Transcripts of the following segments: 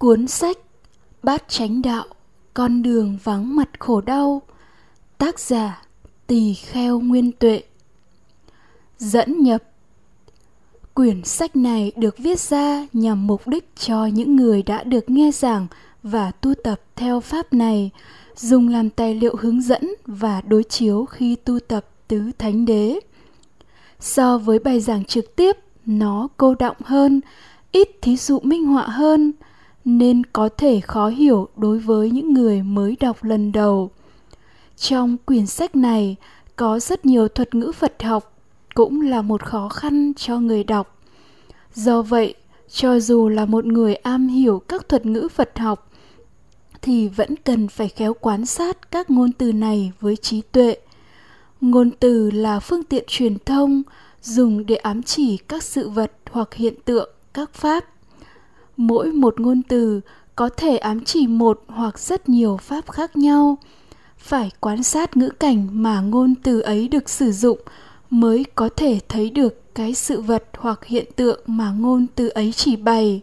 Cuốn sách Bát Chánh Đạo Con đường vắng mặt khổ đau Tác giả Tỳ Kheo Nguyên Tuệ Dẫn nhập Quyển sách này được viết ra nhằm mục đích cho những người đã được nghe giảng và tu tập theo pháp này dùng làm tài liệu hướng dẫn và đối chiếu khi tu tập tứ thánh đế. So với bài giảng trực tiếp, nó cô động hơn, ít thí dụ minh họa hơn – nên có thể khó hiểu đối với những người mới đọc lần đầu. Trong quyển sách này có rất nhiều thuật ngữ Phật học cũng là một khó khăn cho người đọc. Do vậy, cho dù là một người am hiểu các thuật ngữ Phật học thì vẫn cần phải khéo quan sát các ngôn từ này với trí tuệ. Ngôn từ là phương tiện truyền thông dùng để ám chỉ các sự vật hoặc hiện tượng, các pháp mỗi một ngôn từ có thể ám chỉ một hoặc rất nhiều pháp khác nhau. Phải quan sát ngữ cảnh mà ngôn từ ấy được sử dụng mới có thể thấy được cái sự vật hoặc hiện tượng mà ngôn từ ấy chỉ bày.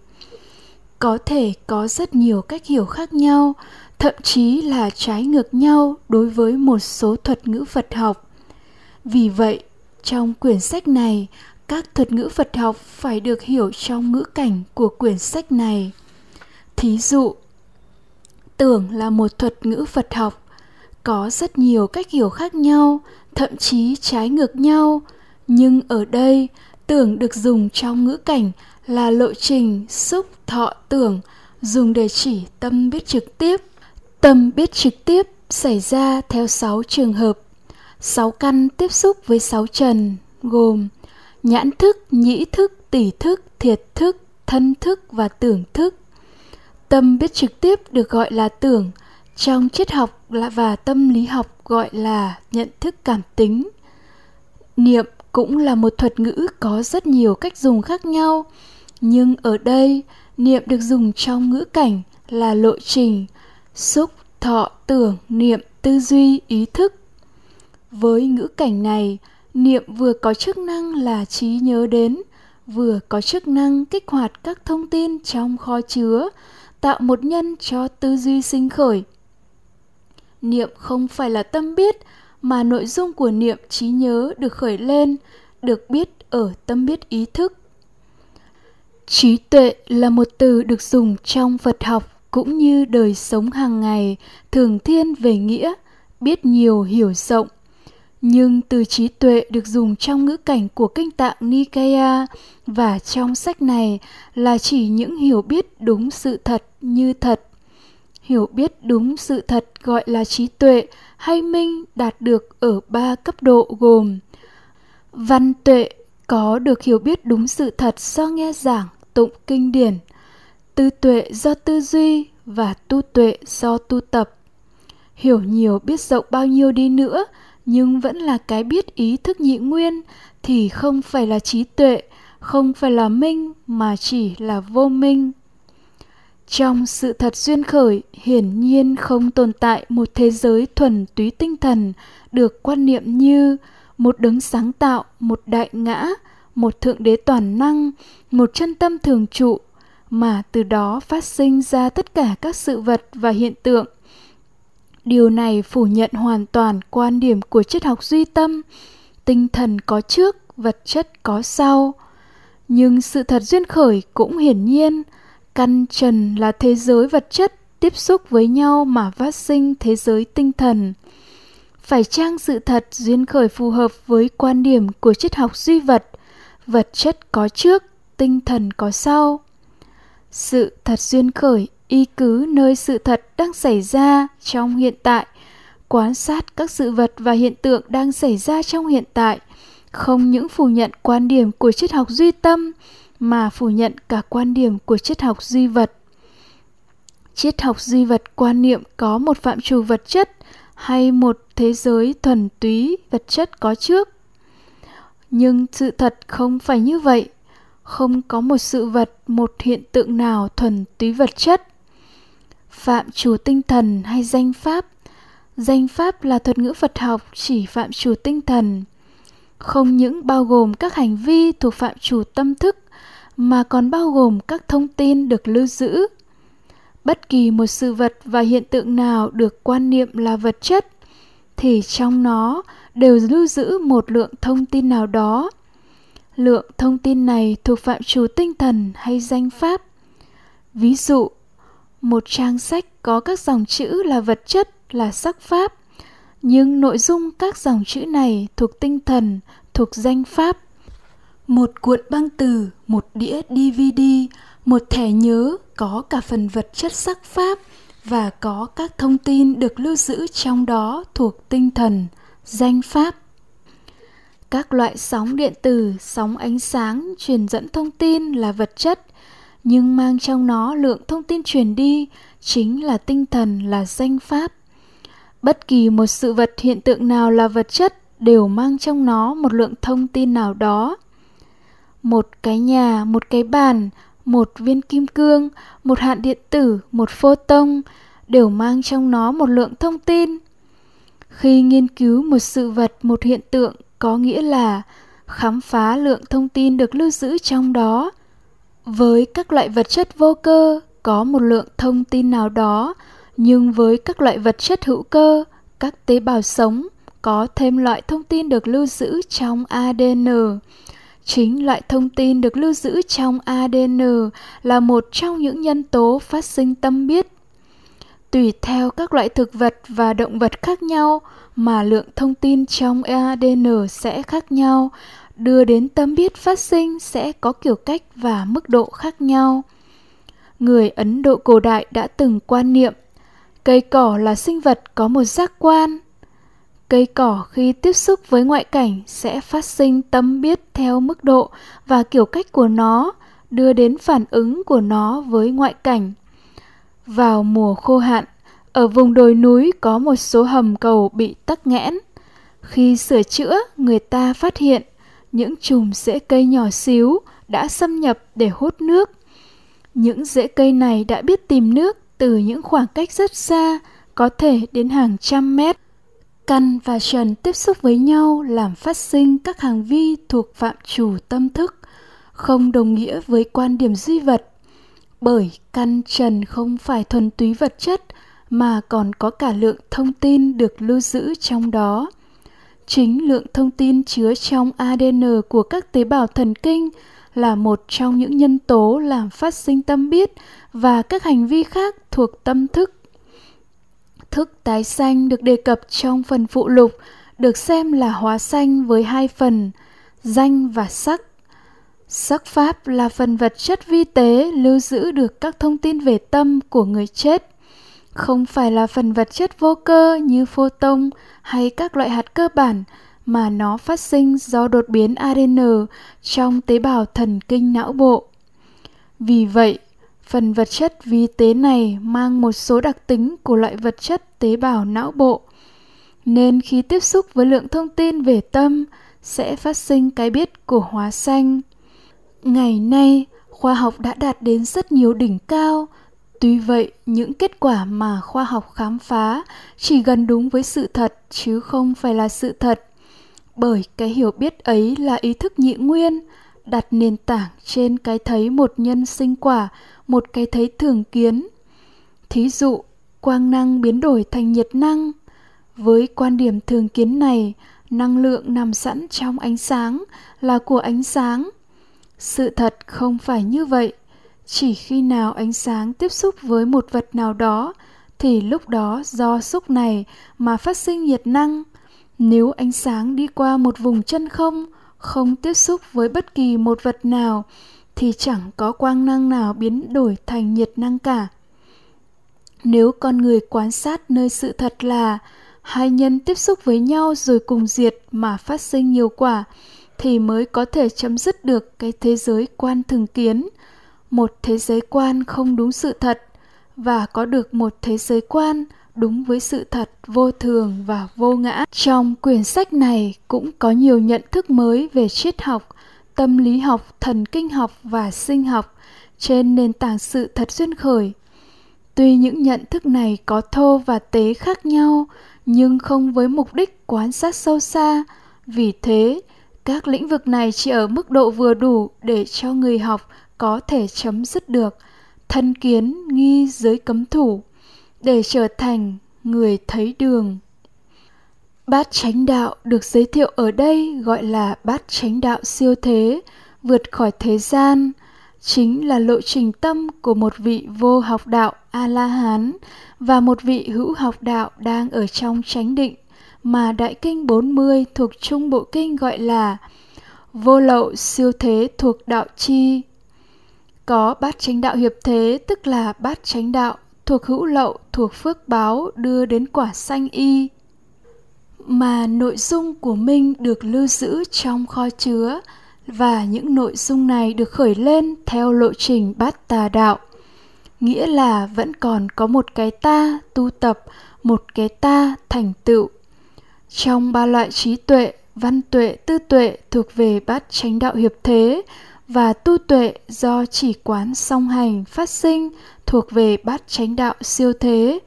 Có thể có rất nhiều cách hiểu khác nhau, thậm chí là trái ngược nhau đối với một số thuật ngữ phật học. Vì vậy, trong quyển sách này các thuật ngữ Phật học phải được hiểu trong ngữ cảnh của quyển sách này. Thí dụ, tưởng là một thuật ngữ Phật học, có rất nhiều cách hiểu khác nhau, thậm chí trái ngược nhau, nhưng ở đây tưởng được dùng trong ngữ cảnh là lộ trình xúc thọ tưởng dùng để chỉ tâm biết trực tiếp. Tâm biết trực tiếp xảy ra theo 6 trường hợp. 6 căn tiếp xúc với 6 trần gồm nhãn thức, nhĩ thức, tỷ thức, thiệt thức, thân thức và tưởng thức. Tâm biết trực tiếp được gọi là tưởng, trong triết học và tâm lý học gọi là nhận thức cảm tính. Niệm cũng là một thuật ngữ có rất nhiều cách dùng khác nhau, nhưng ở đây niệm được dùng trong ngữ cảnh là lộ trình, xúc, thọ, tưởng, niệm, tư duy, ý thức. Với ngữ cảnh này, niệm vừa có chức năng là trí nhớ đến, vừa có chức năng kích hoạt các thông tin trong kho chứa, tạo một nhân cho tư duy sinh khởi. Niệm không phải là tâm biết, mà nội dung của niệm trí nhớ được khởi lên, được biết ở tâm biết ý thức. Trí tuệ là một từ được dùng trong phật học cũng như đời sống hàng ngày, thường thiên về nghĩa, biết nhiều, hiểu rộng nhưng từ trí tuệ được dùng trong ngữ cảnh của kinh tạng Nikaya và trong sách này là chỉ những hiểu biết đúng sự thật như thật. Hiểu biết đúng sự thật gọi là trí tuệ hay minh đạt được ở ba cấp độ gồm Văn tuệ có được hiểu biết đúng sự thật do nghe giảng, tụng kinh điển, tư tuệ do tư duy và tu tuệ do tu tập. Hiểu nhiều biết rộng bao nhiêu đi nữa – nhưng vẫn là cái biết ý thức nhị nguyên, thì không phải là trí tuệ, không phải là minh, mà chỉ là vô minh. Trong sự thật duyên khởi, hiển nhiên không tồn tại một thế giới thuần túy tinh thần được quan niệm như một đấng sáng tạo, một đại ngã, một thượng đế toàn năng, một chân tâm thường trụ, mà từ đó phát sinh ra tất cả các sự vật và hiện tượng Điều này phủ nhận hoàn toàn quan điểm của triết học duy tâm, tinh thần có trước, vật chất có sau. Nhưng sự thật duyên khởi cũng hiển nhiên, căn trần là thế giới vật chất tiếp xúc với nhau mà phát sinh thế giới tinh thần. Phải chăng sự thật duyên khởi phù hợp với quan điểm của triết học duy vật, vật chất có trước, tinh thần có sau? Sự thật duyên khởi y cứ nơi sự thật đang xảy ra trong hiện tại, quan sát các sự vật và hiện tượng đang xảy ra trong hiện tại. Không những phủ nhận quan điểm của triết học duy tâm, mà phủ nhận cả quan điểm của triết học duy vật. Triết học duy vật quan niệm có một phạm trù vật chất hay một thế giới thuần túy vật chất có trước. Nhưng sự thật không phải như vậy. Không có một sự vật, một hiện tượng nào thuần túy vật chất phạm chủ tinh thần hay danh pháp? Danh pháp là thuật ngữ phật học chỉ phạm chủ tinh thần. Không những bao gồm các hành vi thuộc phạm chủ tâm thức, mà còn bao gồm các thông tin được lưu giữ. Bất kỳ một sự vật và hiện tượng nào được quan niệm là vật chất, thì trong nó đều lưu giữ một lượng thông tin nào đó. Lượng thông tin này thuộc phạm trù tinh thần hay danh pháp. Ví dụ một trang sách có các dòng chữ là vật chất, là sắc pháp. Nhưng nội dung các dòng chữ này thuộc tinh thần, thuộc danh pháp. Một cuộn băng từ, một đĩa dvd một thẻ nhớ có cả phần vật chất sắc pháp và có các thông tin được lưu giữ trong đó thuộc tinh thần, danh pháp. Các loại sóng điện tử, sóng ánh sáng truyền dẫn thông tin là vật chất nhưng mang trong nó lượng thông tin truyền đi, chính là tinh thần, là danh pháp. Bất kỳ một sự vật hiện tượng nào là vật chất đều mang trong nó một lượng thông tin nào đó. Một cái nhà, một cái bàn, một viên kim cương, một hạn điện tử, một photon đều mang trong nó một lượng thông tin. Khi nghiên cứu một sự vật, một hiện tượng có nghĩa là khám phá lượng thông tin được lưu giữ trong đó với các loại vật chất vô cơ, có một lượng thông tin nào đó, nhưng với các loại vật chất hữu cơ, các tế bào sống có thêm loại thông tin được lưu giữ trong adn chính loại thông tin được lưu giữ trong adn là một trong những nhân tố phát sinh tâm biết. Tùy theo các loại thực vật và động vật khác nhau mà lượng thông tin trong adn sẽ khác nhau. Đưa đến tâm biết phát sinh sẽ có kiểu cách và mức độ khác nhau. Người ấn độ cổ đại đã từng quan niệm, cây cỏ là sinh vật có một giác quan. Cây cỏ khi tiếp xúc với ngoại cảnh sẽ phát sinh tâm biết theo mức độ và kiểu cách của nó, đưa đến phản ứng của nó với ngoại cảnh. Vào mùa khô hạn ở vùng đồi núi có một số hầm cầu bị tắc nghẽn. Khi sửa chữa, người ta phát hiện những chùm rễ cây nhỏ xíu đã xâm nhập để hút nước. Những rễ cây này đã biết tìm nước từ những khoảng cách rất xa, có thể đến hàng trăm mét. Căn và trần tiếp xúc với nhau làm phát sinh các hành vi thuộc phạm chủ tâm thức, không đồng nghĩa với quan điểm duy vật. Bởi căn trần không phải thuần túy vật chất mà còn có cả lượng thông tin được lưu giữ trong đó. Chính lượng thông tin chứa trong adn của các tế bào thần kinh là một trong những nhân tố làm phát sinh tâm biết và các hành vi khác thuộc tâm thức. Thức tái sanh được đề cập trong phần phụ lục, được xem là hóa sanh với hai phần, danh và sắc. Sắc pháp là phần vật chất vi tế lưu giữ được các thông tin về tâm của người chết không phải là phần vật chất vô cơ như photon hay các loại hạt cơ bản mà nó phát sinh do đột biến ADN trong tế bào thần kinh não bộ. Vì vậy, phần vật chất vi tế này mang một số đặc tính của loại vật chất tế bào não bộ. Nên khi tiếp xúc với lượng thông tin về tâm sẽ phát sinh cái biết của hóa xanh. Ngày nay, khoa học đã đạt đến rất nhiều đỉnh cao, Tuy vậy, những kết quả mà khoa học khám phá chỉ gần đúng với sự thật chứ không phải là sự thật. Bởi cái hiểu biết ấy là ý thức nhị nguyên, đặt nền tảng trên cái thấy một nhân sinh quả, một cái thấy thường kiến. Thí dụ, quang năng biến đổi thành nhiệt năng. Với quan điểm thường kiến này, năng lượng nằm sẵn trong ánh sáng là của ánh sáng. Sự thật không phải như vậy chỉ khi nào ánh sáng tiếp xúc với một vật nào đó, thì lúc đó do xúc này mà phát sinh nhiệt năng. Nếu ánh sáng đi qua một vùng chân không không tiếp xúc với bất kỳ một vật nào, thì chẳng có quang năng nào biến đổi thành nhiệt năng cả. Nếu con người quan sát nơi sự thật là hai nhân tiếp xúc với nhau rồi cùng diệt mà phát sinh nhiều quả, thì mới có thể chấm dứt được cái thế giới quan thường kiến một thế giới quan không đúng sự thật và có được một thế giới quan đúng với sự thật vô thường và vô ngã. Trong quyển sách này cũng có nhiều nhận thức mới về triết học, tâm lý học, thần kinh học và sinh học trên nền tảng sự thật duyên khởi. Tuy những nhận thức này có thô và tế khác nhau, nhưng không với mục đích quan sát sâu xa. Vì thế, các lĩnh vực này chỉ ở mức độ vừa đủ để cho người học có thể chấm dứt được thân kiến nghi giới cấm thủ để trở thành người thấy đường bát chánh đạo được giới thiệu ở đây gọi là bát chánh đạo siêu thế, vượt khỏi thế gian, chính là lộ trình tâm của một vị vô học đạo a la hán và một vị hữu học đạo đang ở trong chánh định mà Đại Kinh 40 thuộc Trung Bộ Kinh gọi là vô lậu siêu thế thuộc đạo chi. Có bát chánh đạo hiệp thế tức là bát chánh đạo thuộc hữu lậu thuộc phước báo đưa đến quả sanh y. Mà nội dung của Minh được lưu giữ trong kho chứa và những nội dung này được khởi lên theo lộ trình bát tà đạo. Nghĩa là vẫn còn có một cái ta tu tập, một cái ta thành tựu trong ba loại trí tuệ, văn tuệ, tư tuệ thuộc về bát chánh đạo hiệp thế và tu tuệ do chỉ quán song hành phát sinh thuộc về bát chánh đạo siêu thế.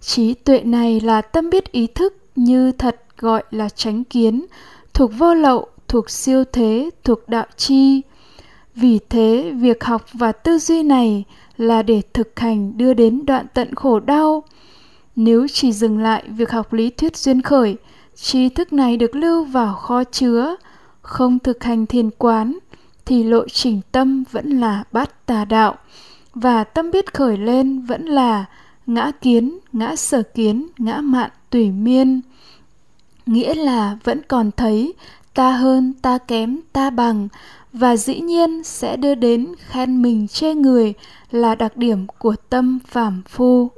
Trí tuệ này là tâm biết ý thức như thật gọi là chánh kiến, thuộc vô lậu, thuộc siêu thế, thuộc đạo chi. Vì thế, việc học và tư duy này là để thực hành đưa đến đoạn tận khổ đau. Nếu chỉ dừng lại việc học lý thuyết duyên khởi, trí thức này được lưu vào kho chứa, không thực hành thiền quán, thì lộ trình tâm vẫn là bát tà đạo, và tâm biết khởi lên vẫn là ngã kiến, ngã sở kiến, ngã mạn tùy miên. Nghĩa là vẫn còn thấy ta hơn, ta kém, ta bằng, và dĩ nhiên sẽ đưa đến khen mình chê người là đặc điểm của tâm phàm phu